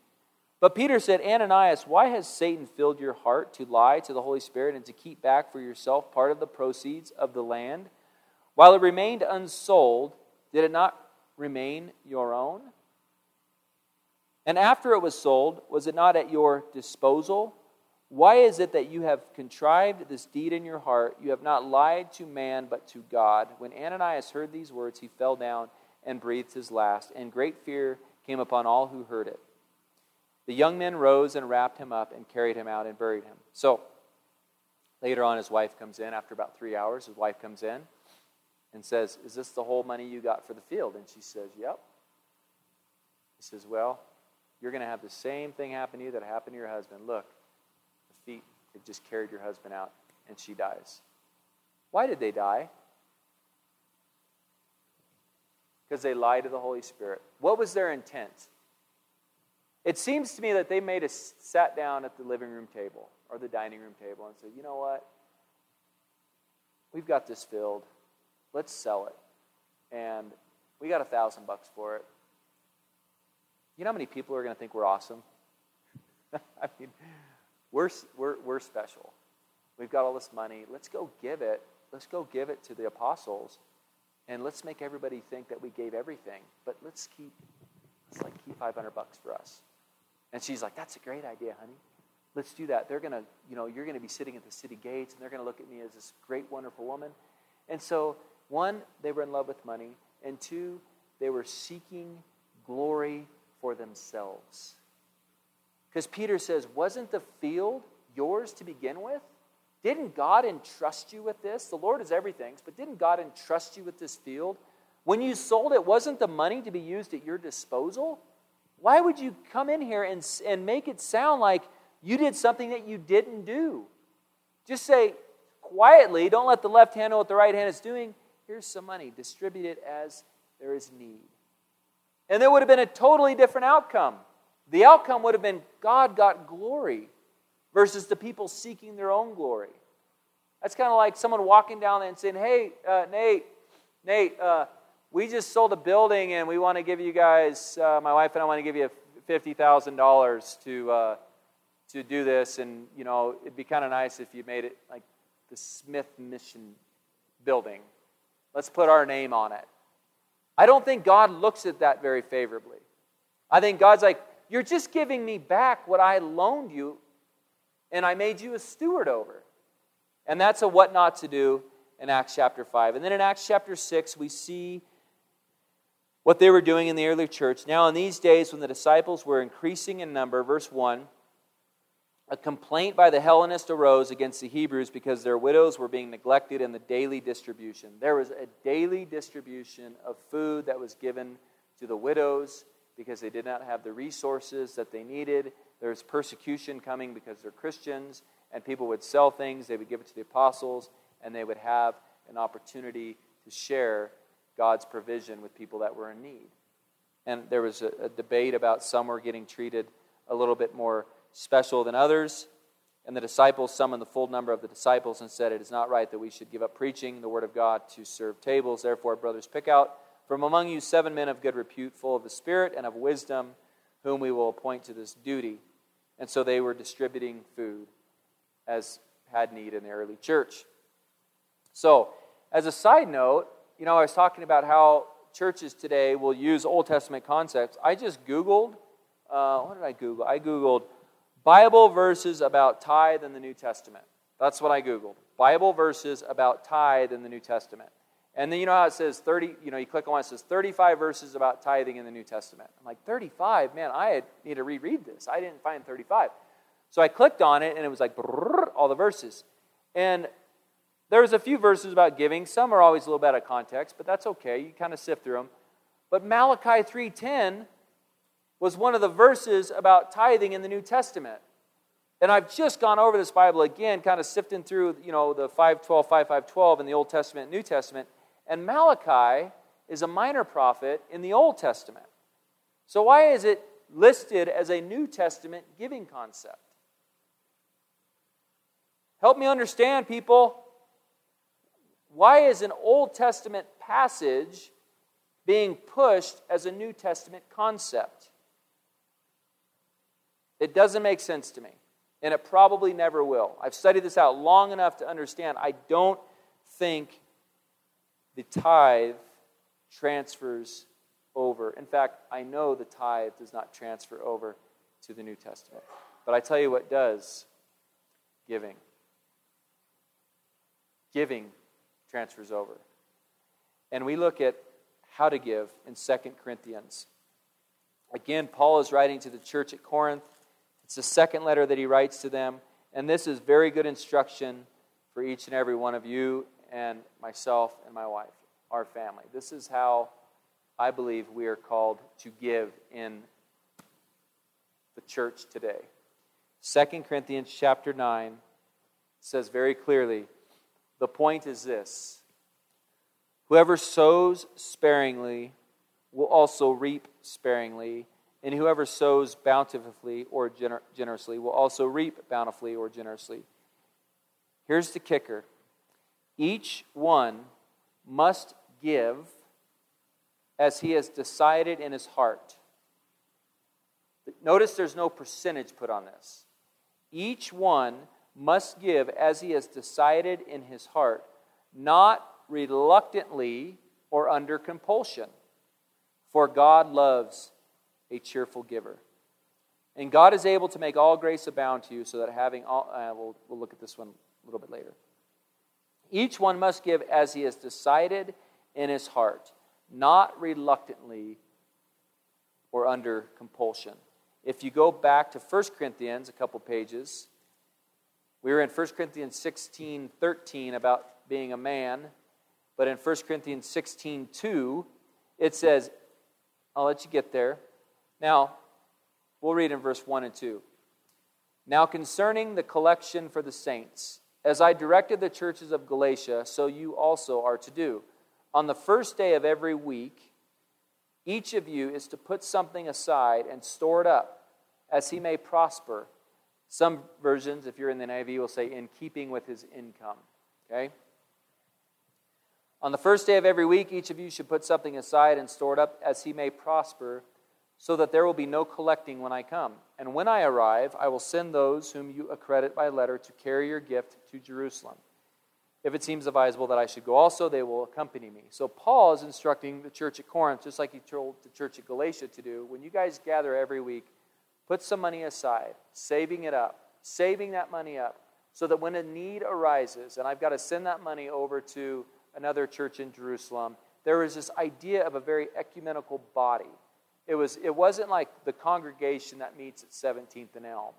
But Peter said, Ananias, why has Satan filled your heart to lie to the Holy Spirit and to keep back for yourself part of the proceeds of the land? While it remained unsold, did it not remain your own? And after it was sold, was it not at your disposal? Why is it that you have contrived this deed in your heart? You have not lied to man, but to God. When Ananias heard these words, he fell down and breathed his last, and great fear came upon all who heard it. The young men rose and wrapped him up and carried him out and buried him. So, later on, his wife comes in. After about three hours, his wife comes in and says, Is this the whole money you got for the field? And she says, Yep. He says, Well, you're going to have the same thing happen to you that happened to your husband. Look, the feet had just carried your husband out, and she dies. Why did they die? Because they lied to the Holy Spirit. What was their intent? It seems to me that they made us sat down at the living room table or the dining room table and said, you know what? We've got this filled. Let's sell it. And we got a thousand bucks for it. You know how many people are going to think we're awesome? *laughs* I mean, we're, we're, we're special. We've got all this money. Let's go give it. Let's go give it to the apostles. And let's make everybody think that we gave everything. But let's keep, let's like keep 500 bucks for us. And she's like, that's a great idea, honey. Let's do that. They're to, you know, you're going to be sitting at the city gates and they're going to look at me as this great, wonderful woman. And so, one, they were in love with money. And two, they were seeking glory for themselves. Because Peter says, Wasn't the field yours to begin with? Didn't God entrust you with this? The Lord is everything, but didn't God entrust you with this field? When you sold it, wasn't the money to be used at your disposal? Why would you come in here and, and make it sound like you did something that you didn't do? Just say quietly, don't let the left hand know what the right hand is doing. Here's some money, distribute it as there is need. And there would have been a totally different outcome. The outcome would have been God got glory versus the people seeking their own glory. That's kind of like someone walking down and saying, Hey, uh, Nate, Nate, uh, we just sold a building and we want to give you guys, uh, my wife and I want to give you $50,000 to, uh, to do this. And, you know, it'd be kind of nice if you made it like the Smith Mission building. Let's put our name on it. I don't think God looks at that very favorably. I think God's like, You're just giving me back what I loaned you and I made you a steward over. And that's a what not to do in Acts chapter 5. And then in Acts chapter 6, we see what they were doing in the early church. Now, in these days, when the disciples were increasing in number, verse 1, a complaint by the Hellenists arose against the Hebrews because their widows were being neglected in the daily distribution. There was a daily distribution of food that was given to the widows because they did not have the resources that they needed. There was persecution coming because they're Christians, and people would sell things, they would give it to the apostles, and they would have an opportunity to share God's provision with people that were in need. And there was a, a debate about some were getting treated a little bit more special than others. And the disciples summoned the full number of the disciples and said, It is not right that we should give up preaching the word of God to serve tables. Therefore, brothers, pick out from among you seven men of good repute, full of the Spirit and of wisdom, whom we will appoint to this duty. And so they were distributing food as had need in the early church. So, as a side note, you know, I was talking about how churches today will use Old Testament concepts. I just Googled, uh, what did I Google? I Googled Bible verses about tithe in the New Testament. That's what I Googled. Bible verses about tithe in the New Testament. And then you know how it says 30, you know, you click on it, it says 35 verses about tithing in the New Testament. I'm like, 35? Man, I need to reread this. I didn't find 35. So I clicked on it, and it was like all the verses. And there's a few verses about giving. Some are always a little bit out of context, but that's okay. You kind of sift through them. But Malachi 3:10 was one of the verses about tithing in the New Testament. And I've just gone over this Bible again, kind of sifting through, you know, the 512, 5512 in the Old Testament New Testament. And Malachi is a minor prophet in the Old Testament. So why is it listed as a New Testament giving concept? Help me understand, people. Why is an Old Testament passage being pushed as a New Testament concept? It doesn't make sense to me, and it probably never will. I've studied this out long enough to understand I don't think the tithe transfers over. In fact, I know the tithe does not transfer over to the New Testament. But I tell you what does giving. Giving transfers over. And we look at how to give in 2 Corinthians. Again, Paul is writing to the church at Corinth. It's the second letter that he writes to them. And this is very good instruction for each and every one of you and myself and my wife, our family. This is how I believe we are called to give in the church today. 2 Corinthians chapter 9 says very clearly the point is this Whoever sows sparingly will also reap sparingly, and whoever sows bountifully or gener- generously will also reap bountifully or generously. Here's the kicker each one must give as he has decided in his heart. Notice there's no percentage put on this. Each one must give as he has decided in his heart, not reluctantly or under compulsion. For God loves a cheerful giver. And God is able to make all grace abound to you so that having all, uh, we'll, we'll look at this one a little bit later. Each one must give as he has decided in his heart, not reluctantly or under compulsion. If you go back to 1 Corinthians, a couple pages, we were in 1 Corinthians 16 13 about being a man, but in 1 Corinthians 16 2, it says, I'll let you get there. Now, we'll read in verse 1 and 2. Now, concerning the collection for the saints, as I directed the churches of Galatia, so you also are to do. On the first day of every week, each of you is to put something aside and store it up, as he may prosper some versions, if you're in the NIV, will say, in keeping with his income. Okay? On the first day of every week, each of you should put something aside and store it up as he may prosper, so that there will be no collecting when I come. And when I arrive, I will send those whom you accredit by letter to carry your gift to Jerusalem. If it seems advisable that I should go also, they will accompany me. So Paul is instructing the church at Corinth, just like he told the church at Galatia to do. When you guys gather every week, Put some money aside, saving it up, saving that money up, so that when a need arises, and I've got to send that money over to another church in Jerusalem, there is this idea of a very ecumenical body. It, was, it wasn't like the congregation that meets at 17th and Elm.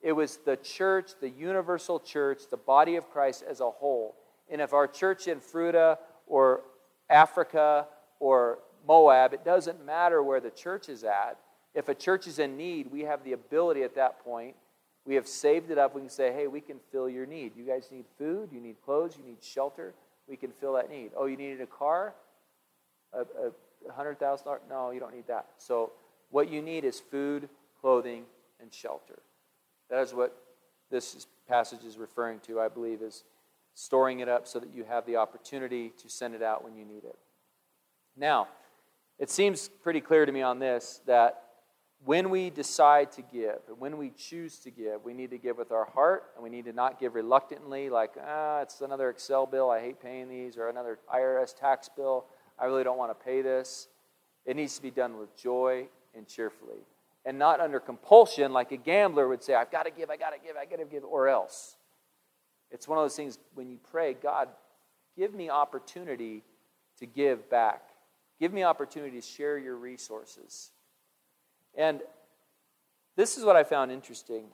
It was the church, the universal church, the body of Christ as a whole. And if our church in Fruita or Africa or Moab, it doesn't matter where the church is at, if a church is in need, we have the ability at that point, we have saved it up. We can say, hey, we can fill your need. You guys need food, you need clothes, you need shelter. We can fill that need. Oh, you needed a car? A, a $100,000? No, you don't need that. So, what you need is food, clothing, and shelter. That is what this passage is referring to, I believe, is storing it up so that you have the opportunity to send it out when you need it. Now, it seems pretty clear to me on this that when we decide to give, when we choose to give, we need to give with our heart, and we need to not give reluctantly, like, ah, it's another Xcel bill, I hate paying these, or another IRS tax bill, I really don't want to pay this. It needs to be done with joy and cheerfully, and not under compulsion, like a gambler would say, I've got to give, I've got to give, I've got to give, or else. It's one of those things when you pray, God, give me opportunity to give back. Give me opportunity to share your resources. And this is what I found interesting,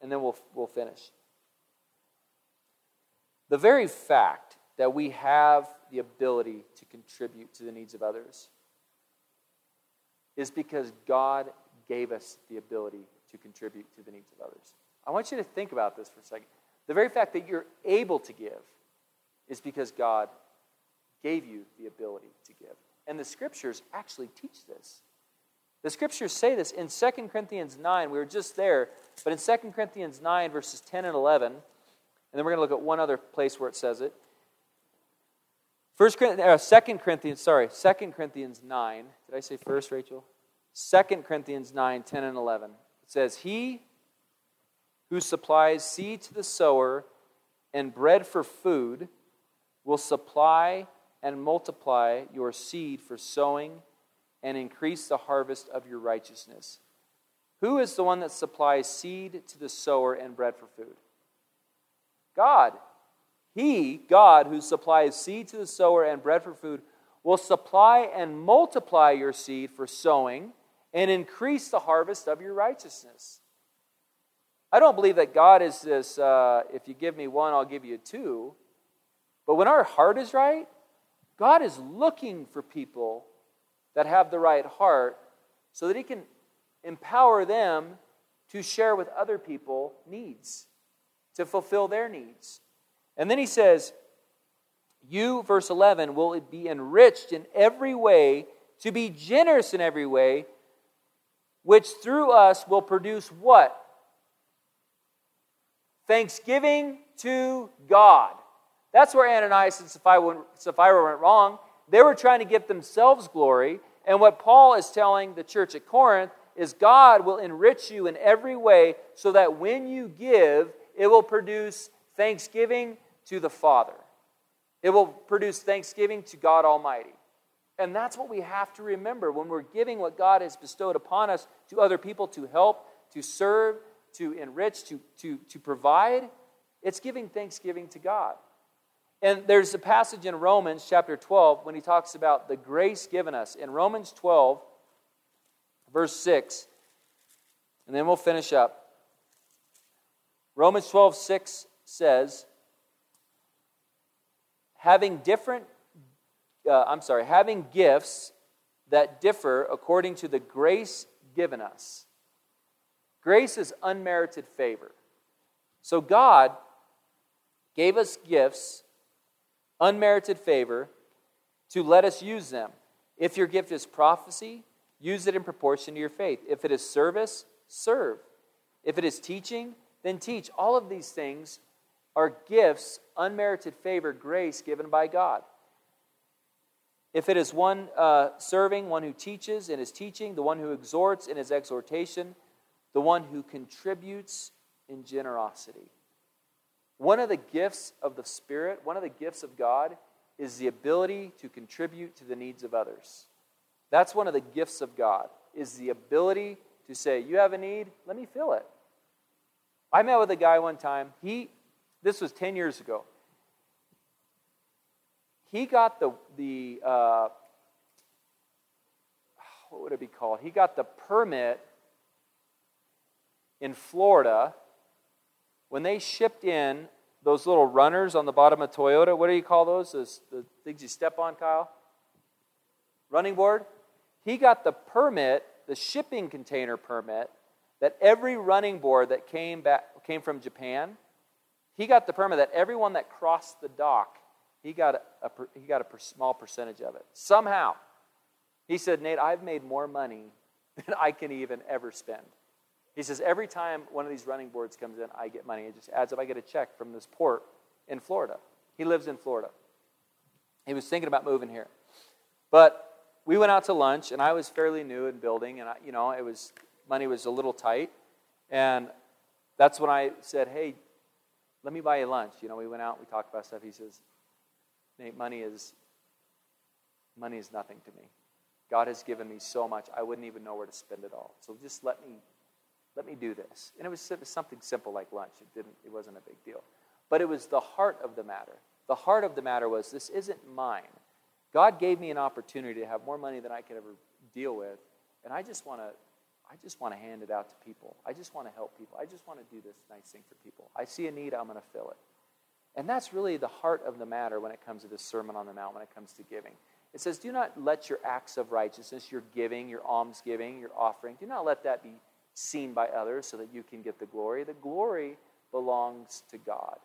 and then we'll, we'll finish. The very fact that we have the ability to contribute to the needs of others is because God gave us the ability to contribute to the needs of others. I want you to think about this for a second. The very fact that you're able to give is because God gave you the ability to give. And the scriptures actually teach this. The scriptures say this in 2 Corinthians 9. We were just there, but in 2 Corinthians 9, verses 10 and 11, and then we're going to look at one other place where it says it. First, uh, 2 Corinthians, sorry, 2 Corinthians 9. Did I say first, Rachel? 2 Corinthians 9, 10 and 11. It says, He who supplies seed to the sower and bread for food will supply and multiply your seed for sowing and increase the harvest of your righteousness. Who is the one that supplies seed to the sower and bread for food? God. He, God, who supplies seed to the sower and bread for food, will supply and multiply your seed for sowing and increase the harvest of your righteousness. I don't believe that God is this, uh, if you give me one, I'll give you two. But when our heart is right, God is looking for people that have the right heart so that He can empower them to share with other people needs, to fulfill their needs. And then He says, You, verse 11, will be enriched in every way, to be generous in every way, which through us will produce what? Thanksgiving to God. That's where Ananias and Sapphira went wrong. They were trying to give themselves glory. And what Paul is telling the church at Corinth is God will enrich you in every way so that when you give, it will produce thanksgiving to the Father. It will produce thanksgiving to God Almighty. And that's what we have to remember when we're giving what God has bestowed upon us to other people to help, to serve, to enrich, to, to, to provide, it's giving thanksgiving to God. And there's a passage in Romans chapter 12 when he talks about the grace given us. In Romans 12, verse 6, and then we'll finish up. Romans 12, 6 says, having different, uh, I'm sorry, having gifts that differ according to the grace given us. Grace is unmerited favor. So God gave us gifts, unmerited favor, to let us use them. If your gift is prophecy, use it in proportion to your faith. If it is service, serve. If it is teaching, then teach. All of these things are gifts, unmerited favor, grace given by God. If it is one uh, serving, one who teaches in his teaching, the one who exhorts in his exhortation, the one who contributes in generosity. One of the gifts of the Spirit, one of the gifts of God, is the ability to contribute to the needs of others. That's one of the gifts of God, is the ability to say, You have a need, let me fill it. I met with a guy one time. He, this was 10 years ago. He got the, the uh, what would it be called? He got the permit in Florida, when they shipped in those little runners on the bottom of Toyota, what do you call those? those the things you step on, Kyle? Running board? He got the permit, the shipping container permit, that every running board that came back came from Japan, he got the permit that everyone that crossed the dock, he got a, a he got a per, small percentage of it. Somehow, he said, Nate, I've made more money *laughs* than I can even ever spend. He says, every time one of these running boards comes in, I get money. It just adds up. I get a check from this port in Florida. He lives in Florida. He was thinking about moving here. But we went out to lunch, and I was fairly new in building, and I, you know, it was money was a little tight. And that's when I said, hey, let me buy you lunch. You know, we went out, we talked about stuff. He says, Nate, money is money is nothing to me. God has given me so much, I wouldn't even know where to spend it all. So just let me let me do this. And it was something simple like lunch. It, didn't, it wasn't a big deal. but it was the heart of the matter. The heart of the matter was this isn't mine. God gave me an opportunity to have more money than I could ever deal with, and I just want to I just want to hand it out to people. I just want to help people. I just want to do this nice thing for people. I see a need, I'm going to fill it. And that's really the heart of the matter when it comes to this Sermon on the Mount, when it comes to giving. It says, Do not let your acts of righteousness, your giving, your alms giving, your offering, do not let that be seen by others so that you can get the glory. The glory belongs to God.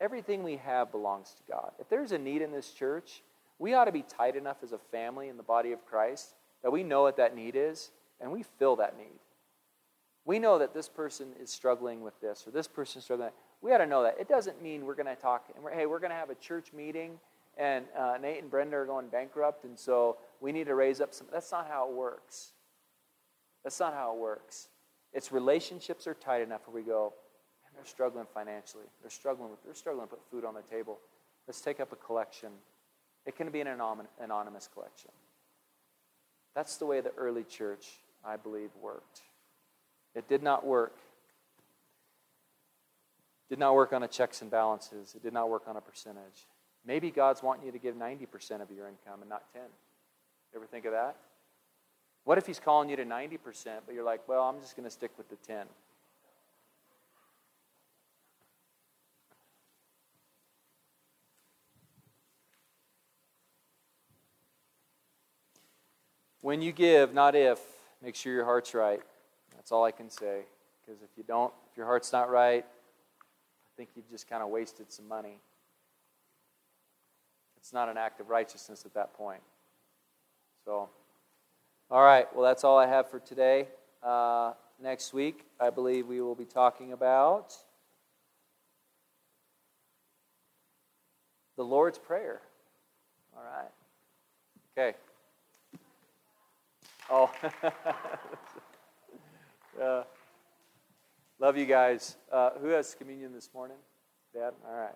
Everything we have belongs to God. If there's a need in this church, we ought to be tight enough as a family in the body of Christ that we know what that need is and we fill that need. We know that this person is struggling with this or this person is struggling. We ought to know that. It doesn't mean we're going to talk and we're, hey, we're going to have a church meeting and uh, Nate and Brenda are going bankrupt and so we need to raise up some. That's not how it works. That's not how it works. It's relationships are tight enough where we go, they're struggling financially. They're struggling with, they're struggling to put food on the table. Let's take up a collection. It can be an anonymous collection. That's the way the early church, I believe, worked. It did not work. Did not work on a checks and balances. It did not work on a percentage. Maybe God's wanting you to give 90% of your income and not 10. You ever think of that? What if he's calling you to 90%, but you're like, well, I'm just going to stick with the 10? When you give, not if, make sure your heart's right. That's all I can say. Because if you don't, if your heart's not right, I think you've just kind of wasted some money. It's not an act of righteousness at that point. So. All right, well, that's all I have for today. Uh, next week, I believe we will be talking about the Lord's Prayer. All right. Okay. Oh. *laughs* uh, love you guys. Uh, who has communion this morning? Dad? All right.